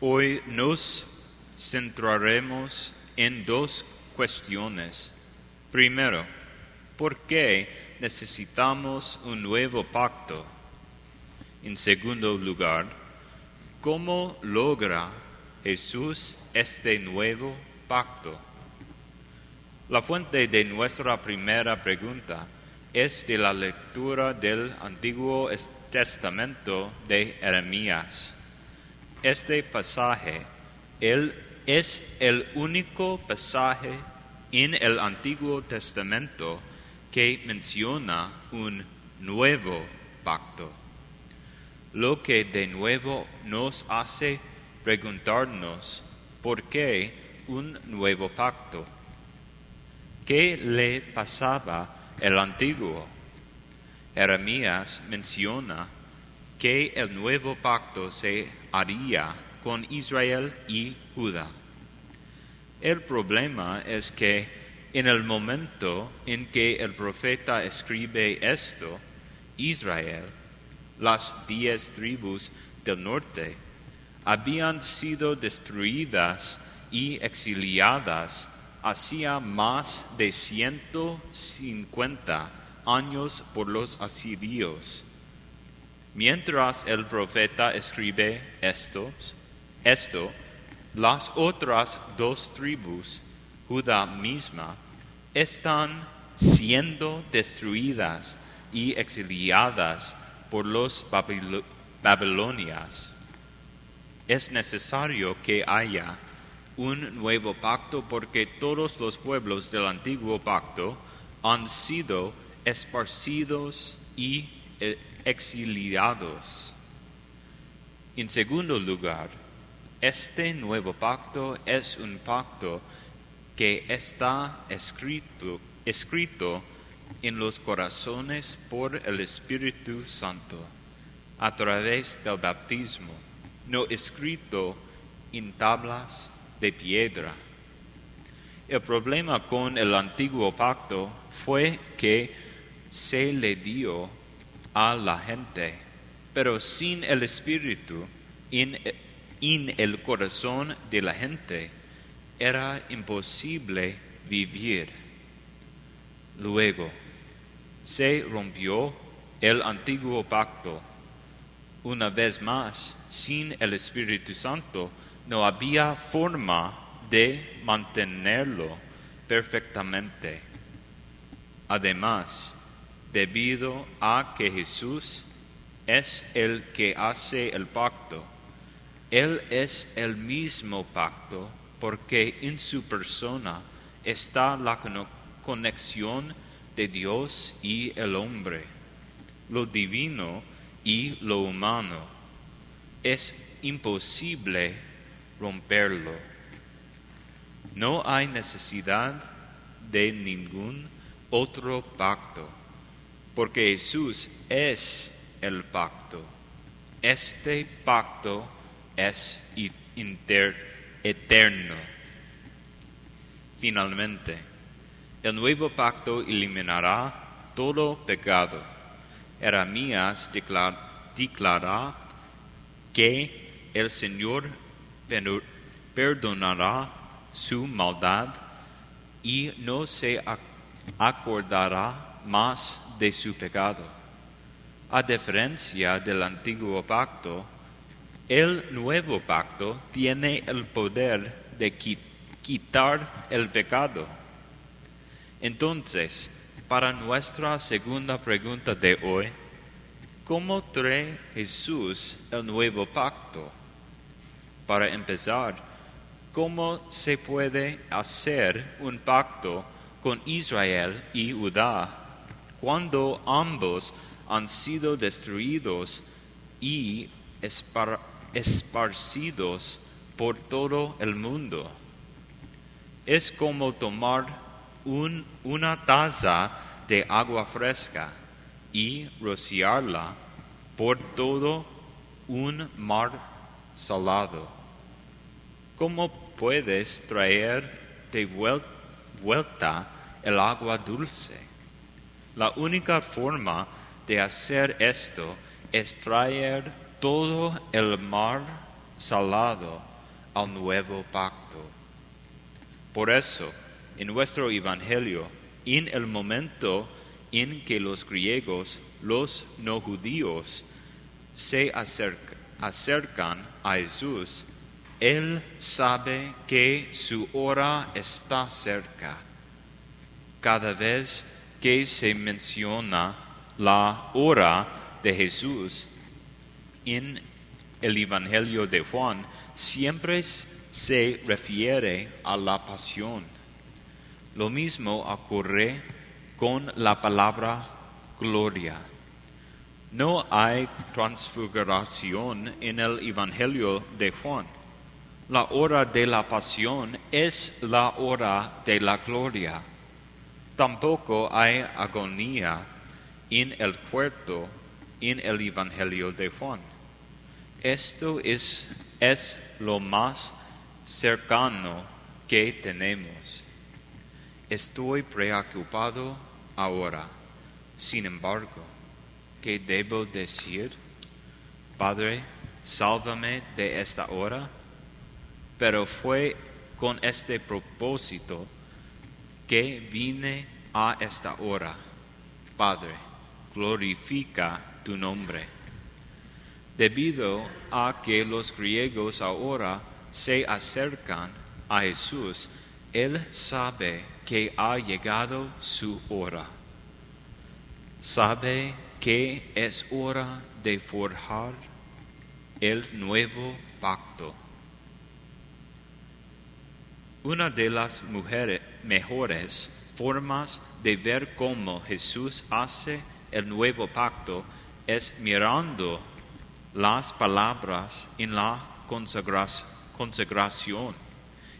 Hoy nos centraremos en dos cuestiones. Primero, ¿por qué necesitamos un nuevo pacto? En segundo lugar, ¿cómo logra Jesús este nuevo pacto? La fuente de nuestra primera pregunta es de la lectura del Antiguo Testamento de Jeremías. Este pasaje él es el único pasaje en el Antiguo Testamento que menciona un nuevo pacto, lo que de nuevo nos hace preguntarnos por qué un nuevo pacto. ¿Qué le pasaba el antiguo? Jeremías menciona que el nuevo pacto se haría con Israel y Judá. El problema es que en el momento en que el profeta escribe esto, Israel, las diez tribus del norte, habían sido destruidas y exiliadas hacía más de 150 años por los asirios. Mientras el profeta escribe esto, las otras dos tribus, Judá misma, están siendo destruidas y exiliadas por los babilonias. Es necesario que haya un nuevo pacto porque todos los pueblos del antiguo pacto han sido esparcidos y eh, exiliados. En segundo lugar, este nuevo pacto es un pacto que está escrito, escrito en los corazones por el Espíritu Santo a través del bautismo, no escrito en tablas de piedra. El problema con el antiguo pacto fue que se le dio a la gente, pero sin el Espíritu en, en el corazón de la gente era imposible vivir. Luego se rompió el antiguo pacto. Una vez más, sin el Espíritu Santo, no había forma de mantenerlo perfectamente. Además, debido a que Jesús es el que hace el pacto, Él es el mismo pacto porque en su persona está la conexión de Dios y el hombre, lo divino y lo humano. Es imposible romperlo. No hay necesidad de ningún otro pacto, porque Jesús es el pacto. Este pacto es eterno. Finalmente, el nuevo pacto eliminará todo pecado. Jeremías declara que el Señor perdonará su maldad y no se acordará más de su pecado. A diferencia del antiguo pacto, el nuevo pacto tiene el poder de quitar el pecado. Entonces, para nuestra segunda pregunta de hoy, ¿cómo trae Jesús el nuevo pacto? Para empezar, ¿cómo se puede hacer un pacto con Israel y Judá cuando ambos han sido destruidos y esparcidos por todo el mundo? Es como tomar una taza de agua fresca y rociarla por todo un mar salado. ¿Cómo puedes traer de vuelta el agua dulce? La única forma de hacer esto es traer todo el mar salado al nuevo pacto. Por eso, en nuestro Evangelio, en el momento en que los griegos, los no judíos, se acercan a Jesús, Él sabe que su hora está cerca. Cada vez que se menciona la hora de Jesús en el Evangelio de Juan, siempre se refiere a la pasión. Lo mismo ocurre con la palabra gloria. No hay transfiguración en el Evangelio de Juan. La hora de la pasión es la hora de la gloria. Tampoco hay agonía en el huerto en el Evangelio de Juan. Esto es, es lo más cercano que tenemos. Estoy preocupado ahora. Sin embargo, ¿qué debo decir? Padre, sálvame de esta hora. Pero fue con este propósito que vine a esta hora. Padre, glorifica tu nombre. Debido a que los griegos ahora se acercan a Jesús, Él sabe que ha llegado su hora. Sabe que es hora de forjar el nuevo pacto. Una de las mejores formas de ver cómo Jesús hace el nuevo pacto es mirando las palabras en la consagración.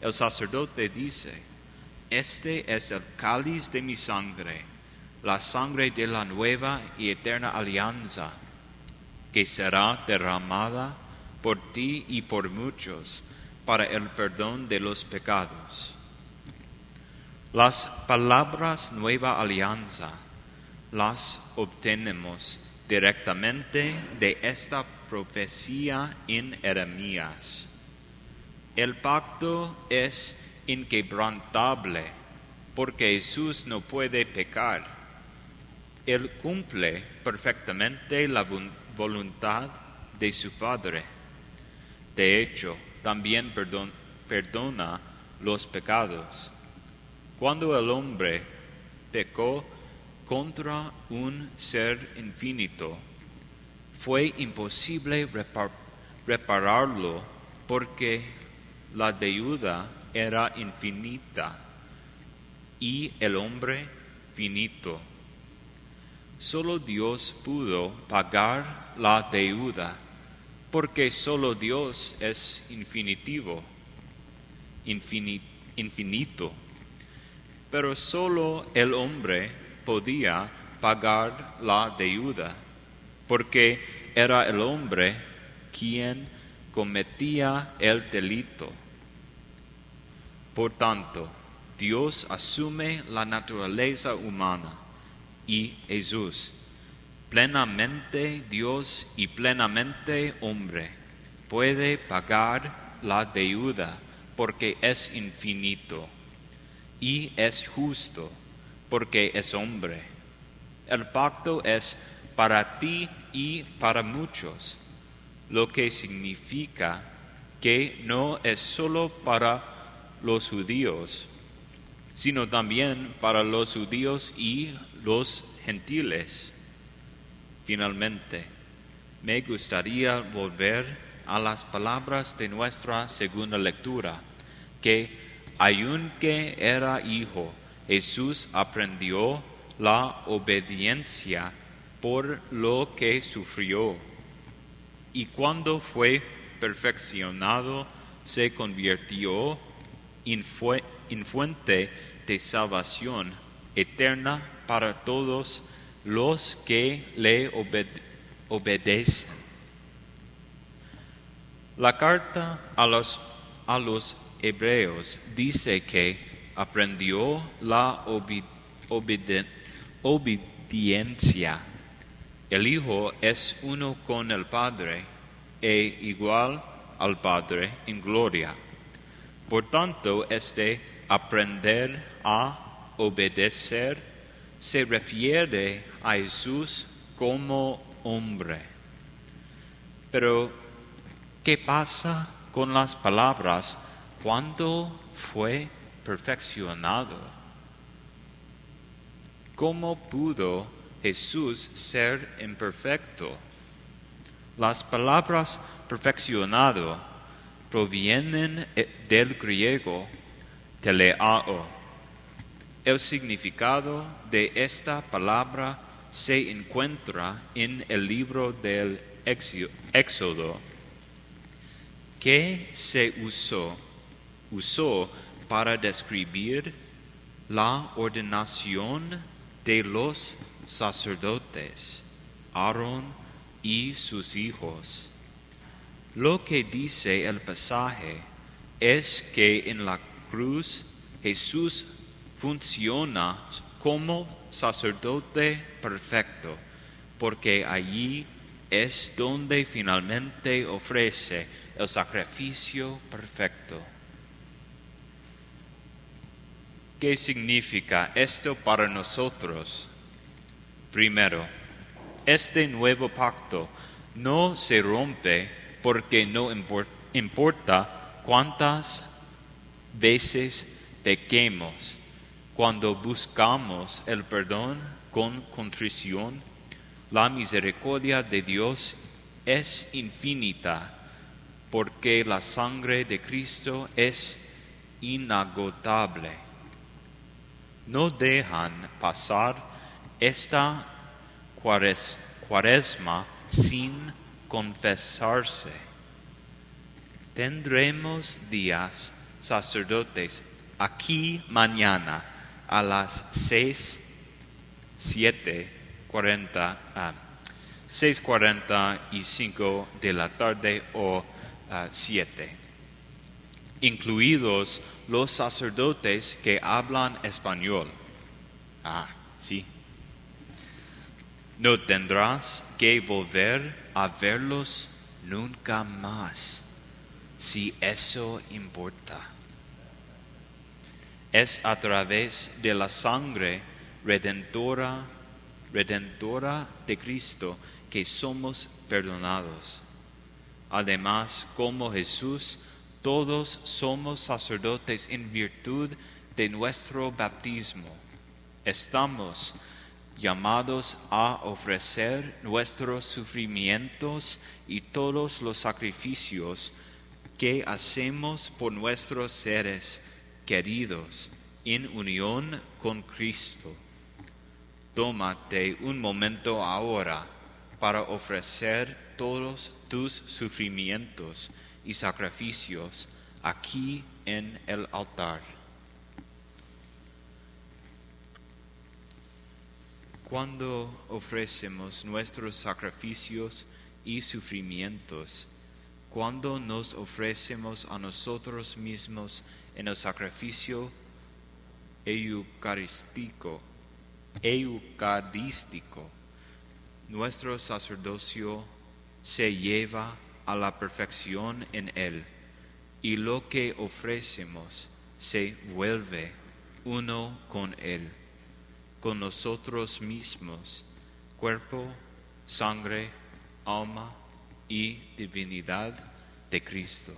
El sacerdote dice, este es el cáliz de mi sangre, la sangre de la nueva y eterna alianza, que será derramada por ti y por muchos para el perdón de los pecados. Las palabras nueva alianza las obtenemos directamente de esta profecía en Jeremías. El pacto es inquebrantable porque Jesús no puede pecar. Él cumple perfectamente la voluntad de su Padre. De hecho, también perdona los pecados. Cuando el hombre pecó contra un ser infinito, fue imposible repararlo porque la deuda era infinita y el hombre finito. Solo Dios pudo pagar la deuda porque solo Dios es infinitivo, infinito. Pero solo el hombre podía pagar la deuda porque era el hombre quien cometía el delito. Por tanto, Dios asume la naturaleza humana y Jesús, plenamente Dios y plenamente hombre, puede pagar la deuda porque es infinito y es justo porque es hombre. El pacto es para ti y para muchos, lo que significa que no es solo para los judíos, sino también para los judíos y los gentiles. Finalmente, me gustaría volver a las palabras de nuestra segunda lectura, que aunque era hijo, Jesús aprendió la obediencia por lo que sufrió. Y cuando fue perfeccionado, se convirtió en, fuente de salvación eterna para todos los que le obedecen. La carta a los, a los hebreos dice que aprendió la obediencia el Hijo es uno con el Padre e igual al Padre en gloria. Por tanto, este aprender a obedecer se refiere a Jesús como hombre. Pero, ¿qué pasa con las palabras cuando fue perfeccionado? ¿Cómo pudo Jesús ser imperfecto? Las palabras perfeccionado provienen del griego teleao. El significado de esta palabra se encuentra en el libro del Éxodo, que se usó, usó para describir la ordenación de los sacerdotes, Aarón y sus hijos. Lo que dice el pasaje es que en la cruz Jesús funciona como sacerdote perfecto, porque allí es donde finalmente ofrece el sacrificio perfecto. ¿Qué significa esto para nosotros? Primero, este nuevo pacto no se rompe porque no importa cuántas veces pequemos cuando buscamos el perdón con contrición, la misericordia de Dios es infinita, porque la sangre de Cristo es inagotable. No dejan pasar esta cuaresma sin confesarse. Tendremos días sacerdotes aquí mañana a las seis, siete, cuarenta, ah, seis cuarenta y cinco de la tarde o ah, siete, incluidos los sacerdotes que hablan español. Ah, sí. No tendrás que volver a verlos nunca más, si eso importa es a través de la sangre redentora, redentora de Cristo que somos perdonados. Además, como Jesús, todos somos sacerdotes en virtud de nuestro bautismo. Estamos llamados a ofrecer nuestros sufrimientos y todos los sacrificios que hacemos por nuestros seres queridos, en unión con Cristo. Tómate un momento ahora para ofrecer todos tus sufrimientos y sacrificios aquí en el altar. Cuando ofrecemos nuestros sacrificios y sufrimientos, cuando nos ofrecemos a nosotros mismos en el sacrificio eucarístico, eucarístico, nuestro sacerdocio se lleva a la perfección en él y lo que ofrecemos se vuelve uno con él, con nosotros mismos, cuerpo, sangre, alma y divinidad de Cristo.